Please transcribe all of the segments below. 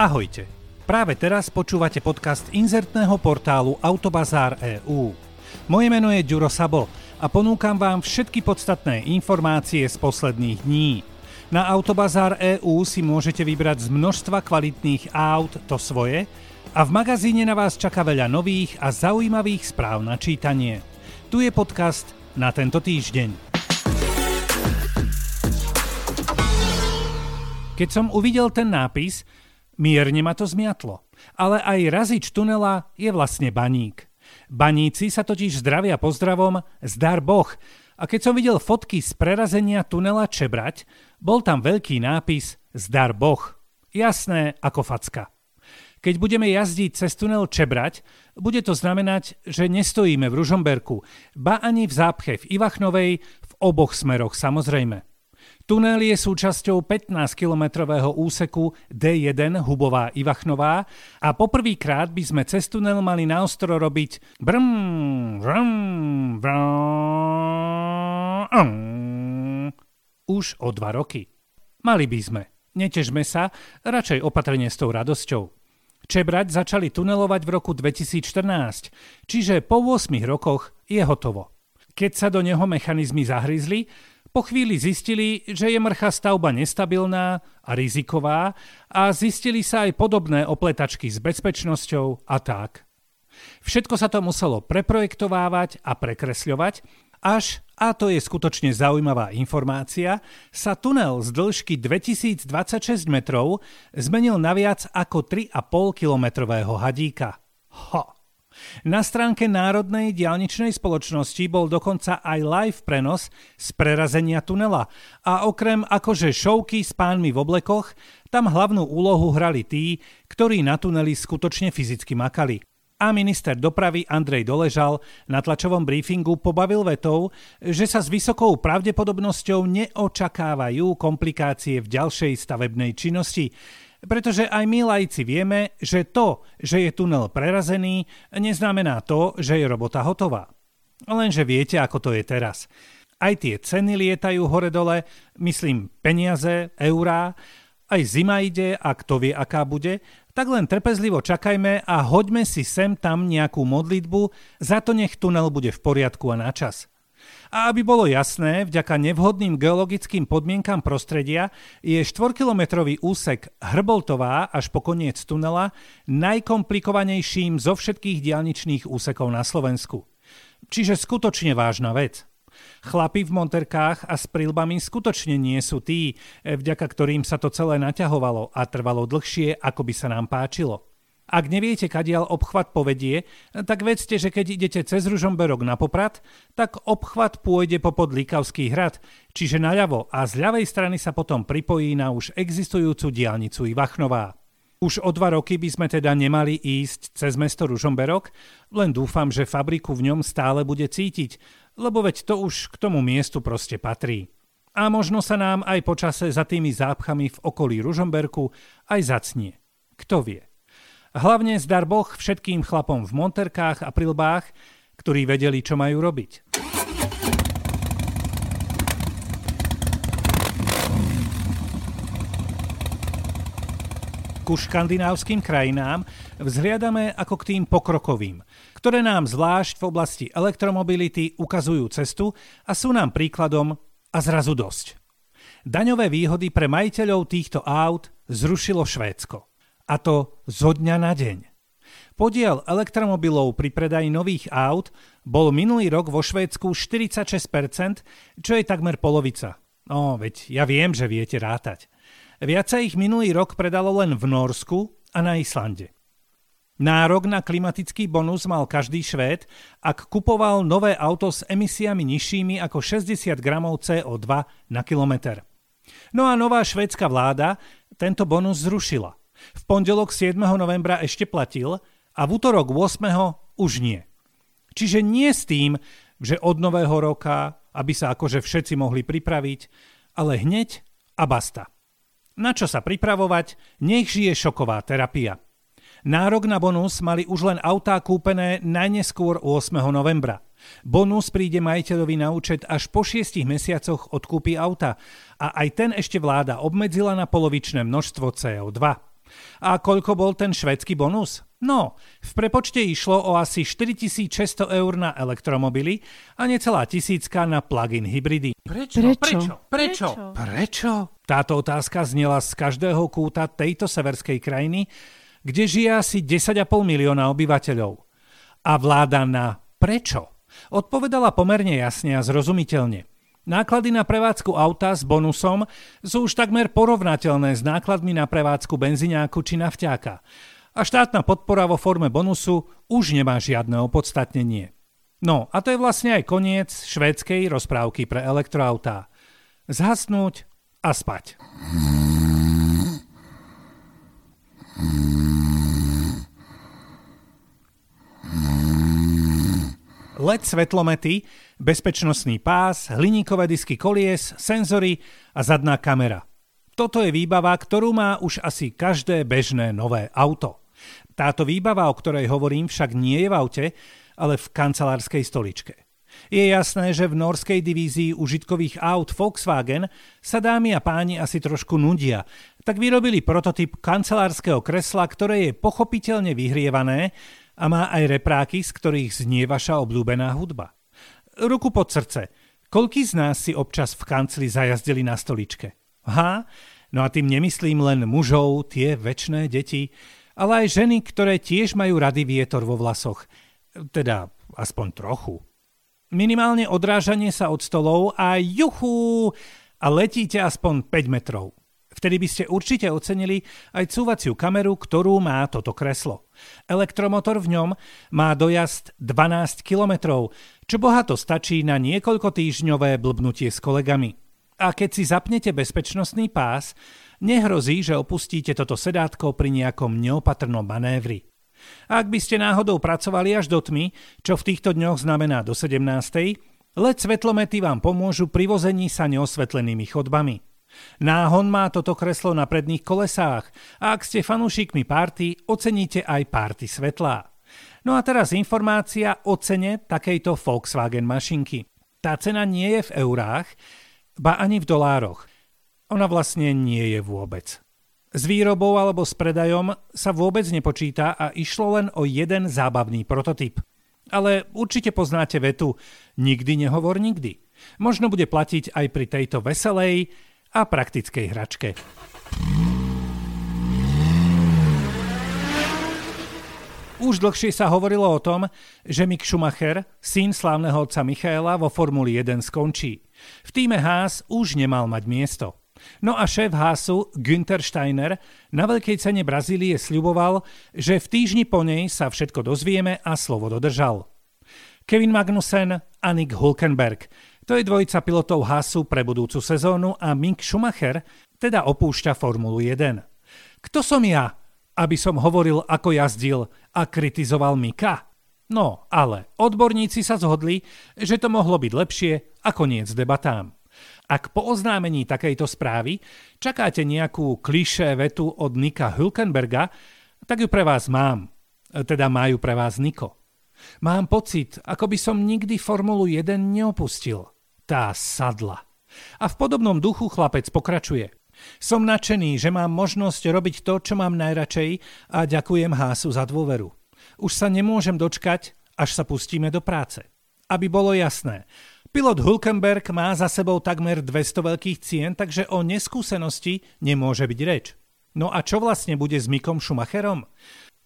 Ahojte. Práve teraz počúvate podcast inzertného portálu Autobazár EU. Moje meno je Ďuro Sabo a ponúkam vám všetky podstatné informácie z posledných dní. Na Autobazár EU si môžete vybrať z množstva kvalitných aut to svoje a v magazíne na vás čaká veľa nových a zaujímavých správ na čítanie. Tu je podcast na tento týždeň. Keď som uvidel ten nápis, Mierne ma to zmiatlo. Ale aj razič tunela je vlastne baník. Baníci sa totiž zdravia pozdravom zdar Boh. A keď som videl fotky z prerazenia tunela Čebrať, bol tam veľký nápis zdar Boh. Jasné ako facka. Keď budeme jazdiť cez tunel Čebrať, bude to znamenať, že nestojíme v Ružomberku, ba ani v zápche v Ivachnovej, v oboch smeroch samozrejme. Tunel je súčasťou 15-kilometrového úseku D1 Hubová Ivachnová a poprvýkrát by sme cez tunel mali na ostro robiť brm, brm, brm, už o dva roky. Mali by sme. Netežme sa, radšej opatrne s tou radosťou. Čebrať začali tunelovať v roku 2014, čiže po 8 rokoch je hotovo. Keď sa do neho mechanizmy zahryzli, po chvíli zistili, že je mrcha stavba nestabilná a riziková a zistili sa aj podobné opletačky s bezpečnosťou a tak. Všetko sa to muselo preprojektovávať a prekresľovať, až, a to je skutočne zaujímavá informácia, sa tunel z dĺžky 2026 metrov zmenil na viac ako 3,5 kilometrového hadíka. Ho! Na stránke Národnej dialničnej spoločnosti bol dokonca aj live prenos z prerazenia tunela a okrem akože šovky s pánmi v oblekoch, tam hlavnú úlohu hrali tí, ktorí na tuneli skutočne fyzicky makali. A minister dopravy Andrej Doležal na tlačovom briefingu pobavil vetou, že sa s vysokou pravdepodobnosťou neočakávajú komplikácie v ďalšej stavebnej činnosti. Pretože aj my lajci vieme, že to, že je tunel prerazený, neznamená to, že je robota hotová. Lenže viete, ako to je teraz. Aj tie ceny lietajú hore-dole, myslím peniaze, eurá, aj zima ide a kto vie, aká bude, tak len trpezlivo čakajme a hoďme si sem tam nejakú modlitbu, za to nech tunel bude v poriadku a na čas. A aby bolo jasné, vďaka nevhodným geologickým podmienkam prostredia je 4-kilometrový úsek Hrboltová až po koniec tunela najkomplikovanejším zo všetkých dialničných úsekov na Slovensku. Čiže skutočne vážna vec. Chlapi v monterkách a s prilbami skutočne nie sú tí, vďaka ktorým sa to celé naťahovalo a trvalo dlhšie, ako by sa nám páčilo. Ak neviete, kadiaľ obchvat povedie, tak vedzte, že keď idete cez Ružomberok na Poprad, tak obchvat pôjde po Líkavský hrad, čiže naľavo a z ľavej strany sa potom pripojí na už existujúcu diálnicu Ivachnová. Už o dva roky by sme teda nemali ísť cez mesto Ružomberok, len dúfam, že fabriku v ňom stále bude cítiť, lebo veď to už k tomu miestu proste patrí. A možno sa nám aj počase za tými zápchami v okolí Ružomberku aj zacnie. Kto vie? Hlavne zdar Boh všetkým chlapom v monterkách a prilbách, ktorí vedeli, čo majú robiť. ku škandinávským krajinám vzhliadame ako k tým pokrokovým, ktoré nám zvlášť v oblasti elektromobility ukazujú cestu a sú nám príkladom a zrazu dosť. Daňové výhody pre majiteľov týchto aut zrušilo Švédsko. A to zo dňa na deň. Podiel elektromobilov pri predaji nových aut bol minulý rok vo Švédsku 46%, čo je takmer polovica. No, veď ja viem, že viete rátať. Viac ich minulý rok predalo len v Norsku a na Islande. Nárok na klimatický bonus mal každý Švéd, ak kupoval nové auto s emisiami nižšími ako 60 gramov CO2 na kilometr. No a nová švédska vláda tento bonus zrušila. V pondelok 7. novembra ešte platil a v útorok 8. už nie. Čiže nie s tým, že od nového roka, aby sa akože všetci mohli pripraviť, ale hneď a basta. Na čo sa pripravovať, nech žije šoková terapia. Nárok na bonus mali už len autá kúpené najneskôr 8. novembra. Bonus príde majiteľovi na účet až po 6 mesiacoch od kúpy auta a aj ten ešte vláda obmedzila na polovičné množstvo CO2. A koľko bol ten švedský bonus? No, v prepočte išlo o asi 4600 eur na elektromobily a necelá tisícka na plug-in hybridy. Prečo? Prečo? Prečo? Prečo? Prečo? Táto otázka znela z každého kúta tejto severskej krajiny, kde žije asi 10,5 milióna obyvateľov. A vláda na prečo odpovedala pomerne jasne a zrozumiteľne. Náklady na prevádzku auta s bonusom sú už takmer porovnateľné s nákladmi na prevádzku benziňáku či nafťáka. A štátna podpora vo forme bonusu už nemá žiadne opodstatnenie. No a to je vlastne aj koniec švédskej rozprávky pre elektroautá. Zhasnúť a spať. LED svetlomety, bezpečnostný pás, hliníkové disky kolies, senzory a zadná kamera. Toto je výbava, ktorú má už asi každé bežné nové auto. Táto výbava, o ktorej hovorím, však nie je v aute, ale v kancelárskej stoličke. Je jasné, že v norskej divízii užitkových aut Volkswagen sa dámy a páni asi trošku nudia, tak vyrobili prototyp kancelárskeho kresla, ktoré je pochopiteľne vyhrievané a má aj repráky, z ktorých znie vaša obľúbená hudba. Ruku pod srdce. Koľký z nás si občas v kancli zajazdili na stoličke? Ha? No a tým nemyslím len mužov, tie väčšné deti, ale aj ženy, ktoré tiež majú rady vietor vo vlasoch. Teda aspoň trochu. Minimálne odrážanie sa od stolov a juchu! A letíte aspoň 5 metrov. Vtedy by ste určite ocenili aj cúvaciu kameru, ktorú má toto kreslo. Elektromotor v ňom má dojazd 12 km, čo bohato stačí na niekoľko týždňové blbnutie s kolegami. A keď si zapnete bezpečnostný pás, nehrozí, že opustíte toto sedátko pri nejakom neopatrnom manévri. Ak by ste náhodou pracovali až do tmy, čo v týchto dňoch znamená do 17. LED svetlomety vám pomôžu pri vození sa neosvetlenými chodbami. Náhon má toto kreslo na predných kolesách a ak ste fanúšikmi párty, oceníte aj párty svetlá. No a teraz informácia o cene takejto Volkswagen mašinky. Tá cena nie je v eurách, ba ani v dolároch. Ona vlastne nie je vôbec. S výrobou alebo s predajom sa vôbec nepočíta a išlo len o jeden zábavný prototyp. Ale určite poznáte vetu nikdy nehovor nikdy. Možno bude platiť aj pri tejto veselej, a praktickej hračke. Už dlhšie sa hovorilo o tom, že Mick Schumacher, syn slávneho otca Michaela, vo Formuli 1 skončí. V týme Haas už nemal mať miesto. No a šéf Haasu Günther Steiner na veľkej cene Brazílie sľuboval, že v týždni po nej sa všetko dozvieme a slovo dodržal. Kevin Magnussen a Nick Hulkenberg to je dvojica pilotov Hasu pre budúcu sezónu a Mick Schumacher teda opúšťa Formulu 1. Kto som ja, aby som hovoril, ako jazdil a kritizoval Mika? No, ale odborníci sa zhodli, že to mohlo byť lepšie a koniec debatám. Ak po oznámení takejto správy čakáte nejakú klišé vetu od Nika Hülkenberga, tak ju pre vás mám. Teda majú pre vás Niko. Mám pocit, ako by som nikdy Formulu 1 neopustil tá sadla. A v podobnom duchu chlapec pokračuje. Som nadšený, že mám možnosť robiť to, čo mám najradšej a ďakujem Hásu za dôveru. Už sa nemôžem dočkať, až sa pustíme do práce. Aby bolo jasné, pilot Hulkenberg má za sebou takmer 200 veľkých cien, takže o neskúsenosti nemôže byť reč. No a čo vlastne bude s Mikom Schumacherom?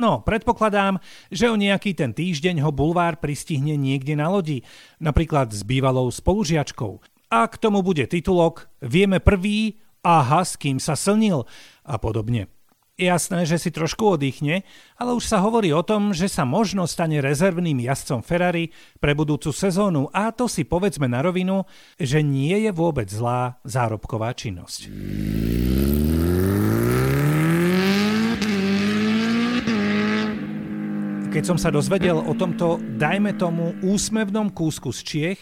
No, predpokladám, že o nejaký ten týždeň ho bulvár pristihne niekde na lodi, napríklad s bývalou spolužiačkou. A k tomu bude titulok Vieme prvý, aha, s kým sa slnil a podobne. Jasné, že si trošku oddychne, ale už sa hovorí o tom, že sa možno stane rezervným jazdcom Ferrari pre budúcu sezónu a to si povedzme na rovinu, že nie je vôbec zlá zárobková činnosť. Keď som sa dozvedel o tomto, dajme tomu, úsmevnom kúsku z Čiech,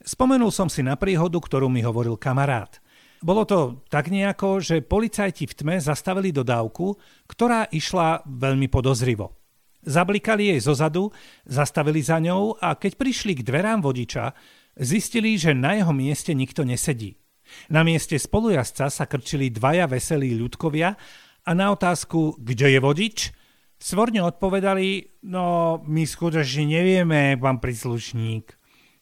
spomenul som si na príhodu, ktorú mi hovoril kamarát. Bolo to tak nejako, že policajti v tme zastavili dodávku, ktorá išla veľmi podozrivo. Zablikali jej zozadu, zastavili za ňou a keď prišli k dverám vodiča, zistili, že na jeho mieste nikto nesedí. Na mieste spolujazca sa krčili dvaja veselí ľudkovia A na otázku, kde je vodič, svorne odpovedali, no my skutočne nevieme, pán príslušník.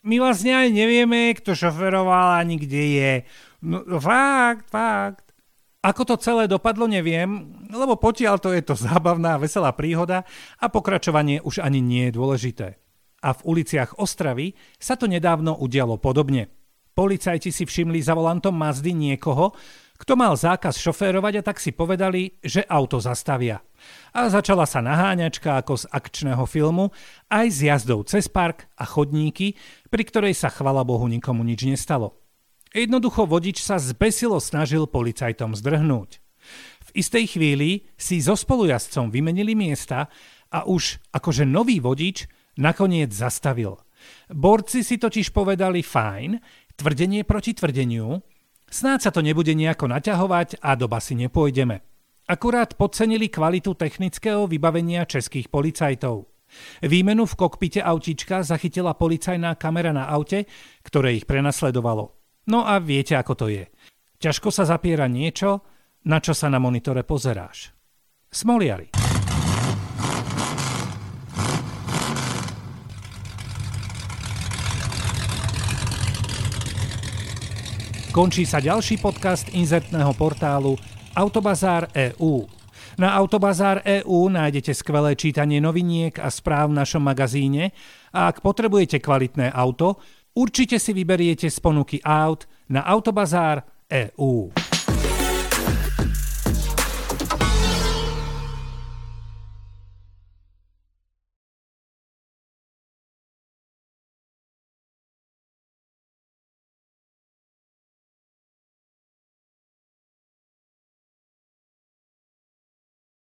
My vlastne aj nevieme, kto šoferoval ani kde je. No, fakt, fakt. Ako to celé dopadlo, neviem, lebo potiaľ to je to zábavná, veselá príhoda a pokračovanie už ani nie je dôležité. A v uliciach Ostravy sa to nedávno udialo podobne. Policajti si všimli za volantom Mazdy niekoho, kto mal zákaz šoférovať a tak si povedali, že auto zastavia. A začala sa naháňačka ako z akčného filmu, aj s jazdou cez park a chodníky, pri ktorej sa chvala Bohu nikomu nič nestalo. Jednoducho vodič sa zbesilo snažil policajtom zdrhnúť. V istej chvíli si so spolujazdcom vymenili miesta a už akože nový vodič nakoniec zastavil. Borci si totiž povedali fajn, tvrdenie proti tvrdeniu, Snáď sa to nebude nejako naťahovať a do basy nepôjdeme. Akurát podcenili kvalitu technického vybavenia českých policajtov. Výmenu v kokpite autička zachytila policajná kamera na aute, ktoré ich prenasledovalo. No a viete, ako to je. Ťažko sa zapiera niečo, na čo sa na monitore pozeráš. Smoliari. Končí sa ďalší podcast inzertného portálu Autobazár EU. Na Autobazár EU nájdete skvelé čítanie noviniek a správ v našom magazíne a ak potrebujete kvalitné auto, určite si vyberiete z ponuky aut na Autobazár EU.